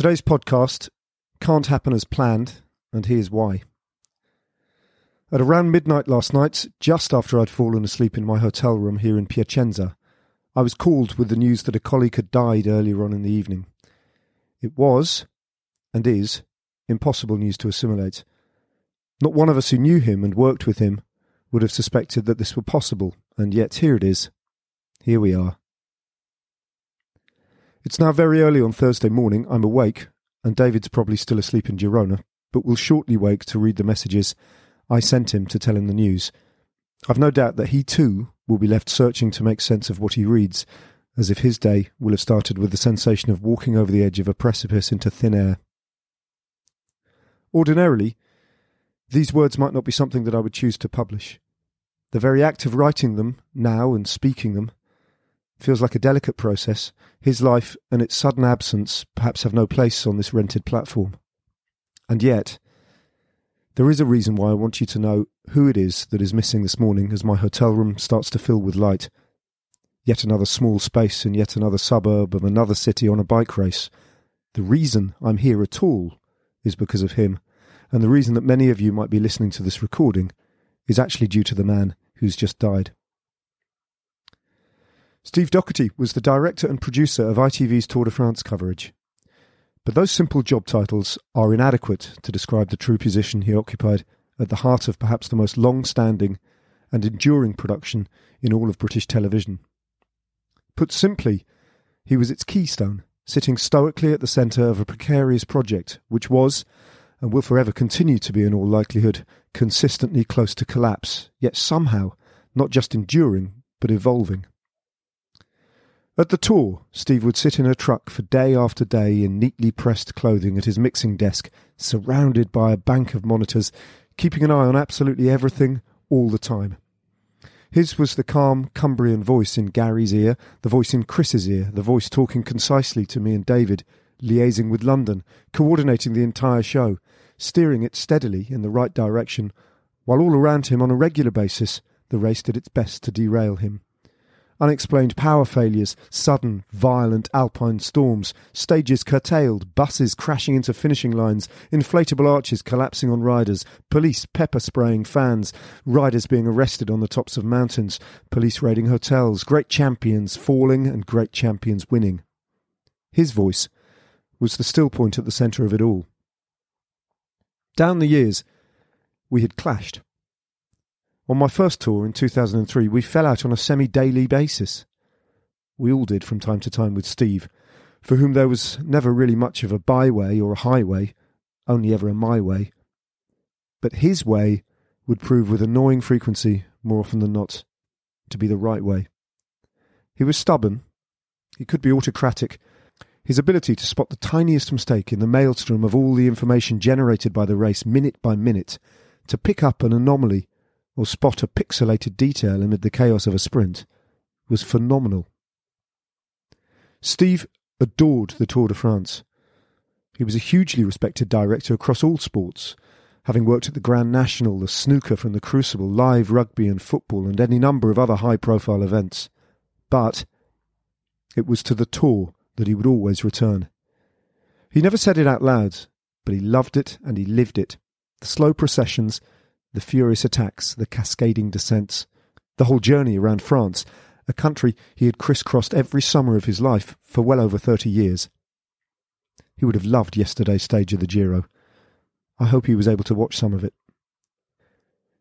Today's podcast can't happen as planned, and here's why. At around midnight last night, just after I'd fallen asleep in my hotel room here in Piacenza, I was called with the news that a colleague had died earlier on in the evening. It was, and is, impossible news to assimilate. Not one of us who knew him and worked with him would have suspected that this were possible, and yet here it is. Here we are. It's now very early on Thursday morning. I'm awake, and David's probably still asleep in Girona, but will shortly wake to read the messages I sent him to tell him the news. I've no doubt that he too will be left searching to make sense of what he reads, as if his day will have started with the sensation of walking over the edge of a precipice into thin air. Ordinarily, these words might not be something that I would choose to publish. The very act of writing them, now and speaking them, feels like a delicate process. His life and its sudden absence perhaps have no place on this rented platform. And yet, there is a reason why I want you to know who it is that is missing this morning as my hotel room starts to fill with light. Yet another small space in yet another suburb of another city on a bike race. The reason I'm here at all is because of him, and the reason that many of you might be listening to this recording is actually due to the man who's just died. Steve Docherty was the director and producer of ITV's Tour de France coverage. But those simple job titles are inadequate to describe the true position he occupied at the heart of perhaps the most long standing and enduring production in all of British television. Put simply, he was its keystone, sitting stoically at the centre of a precarious project which was, and will forever continue to be in all likelihood, consistently close to collapse, yet somehow not just enduring, but evolving. At the tour, Steve would sit in a truck for day after day in neatly pressed clothing at his mixing desk, surrounded by a bank of monitors, keeping an eye on absolutely everything all the time. His was the calm Cumbrian voice in Gary's ear, the voice in Chris's ear, the voice talking concisely to me and David, liaising with London, coordinating the entire show, steering it steadily in the right direction, while all around him on a regular basis the race did its best to derail him unexplained power failures, sudden, violent alpine storms, stages curtailed, buses crashing into finishing lines, inflatable arches collapsing on riders, police pepper spraying fans, riders being arrested on the tops of mountains, police raiding hotels, great champions falling and great champions winning. His voice was the still point at the centre of it all. Down the years, we had clashed. On my first tour in 2003, we fell out on a semi daily basis. We all did from time to time with Steve, for whom there was never really much of a byway or a highway, only ever a my way. But his way would prove with annoying frequency, more often than not, to be the right way. He was stubborn, he could be autocratic. His ability to spot the tiniest mistake in the maelstrom of all the information generated by the race minute by minute, to pick up an anomaly or spot a pixelated detail amid the chaos of a sprint was phenomenal. Steve adored the Tour de France. He was a hugely respected director across all sports, having worked at the Grand National, the snooker from the Crucible, live rugby and football, and any number of other high profile events. But it was to the Tour that he would always return. He never said it out loud, but he loved it and he lived it. The slow processions, the furious attacks, the cascading descents, the whole journey around France, a country he had crisscrossed every summer of his life for well over thirty years. He would have loved yesterday's stage of the Giro. I hope he was able to watch some of it.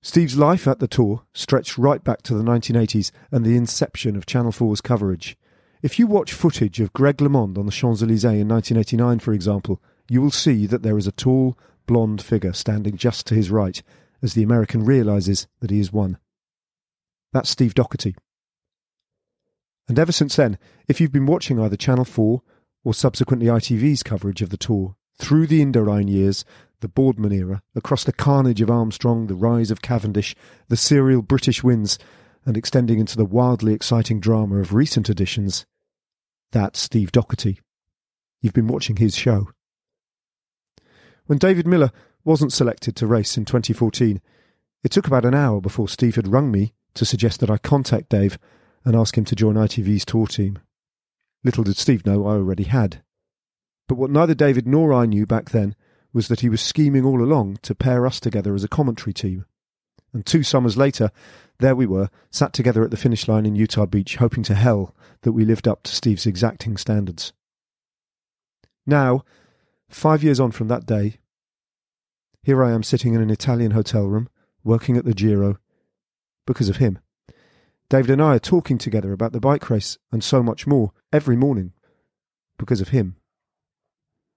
Steve's life at the tour stretched right back to the 1980s and the inception of Channel 4's coverage. If you watch footage of Greg LeMond on the Champs Elysees in 1989, for example, you will see that there is a tall, blonde figure standing just to his right, as the American realizes that he has won. That's Steve Docherty. And ever since then, if you've been watching either Channel 4 or subsequently ITV's coverage of the tour, through the Indurain years, the Boardman era, across the carnage of Armstrong, the rise of Cavendish, the serial British wins, and extending into the wildly exciting drama of recent editions, that's Steve Docherty. You've been watching his show. When David Millar wasn't selected to race in 2014, it took about an hour before Steve had rung me to suggest that I contact Dave and ask him to join ITV's tour team. Little did Steve know I already had. But what neither David nor I knew back then was that he was scheming all along to pair us together as a commentary team. And two summers later, there we were, sat together at the finish line in Utah Beach, hoping to hell that we lived up to Steve's exacting standards. Now, five years on from that day, here I am sitting in an Italian hotel room, working at the Giro, because of him. David and I are talking together about the bike race and so much more every morning, because of him.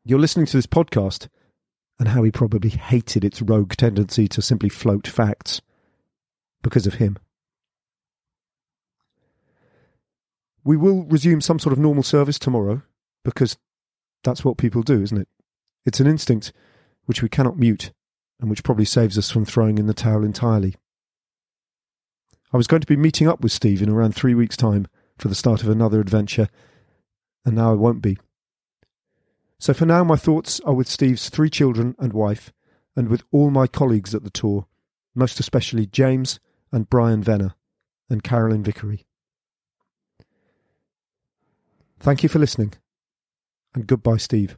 You're listening to this podcast and how he probably hated its rogue tendency to simply float facts because of him. We will resume some sort of normal service tomorrow because that's what people do, isn't it? It's an instinct which we cannot mute and which probably saves us from throwing in the towel entirely. I was going to be meeting up with Steve in around three weeks' time for the start of another adventure, and now I won't be. So for now, my thoughts are with Steve's three children and wife, and with all my colleagues at the tour, most especially James and Brian Venner and Carolyn Vickery. Thank you for listening, and goodbye, Steve.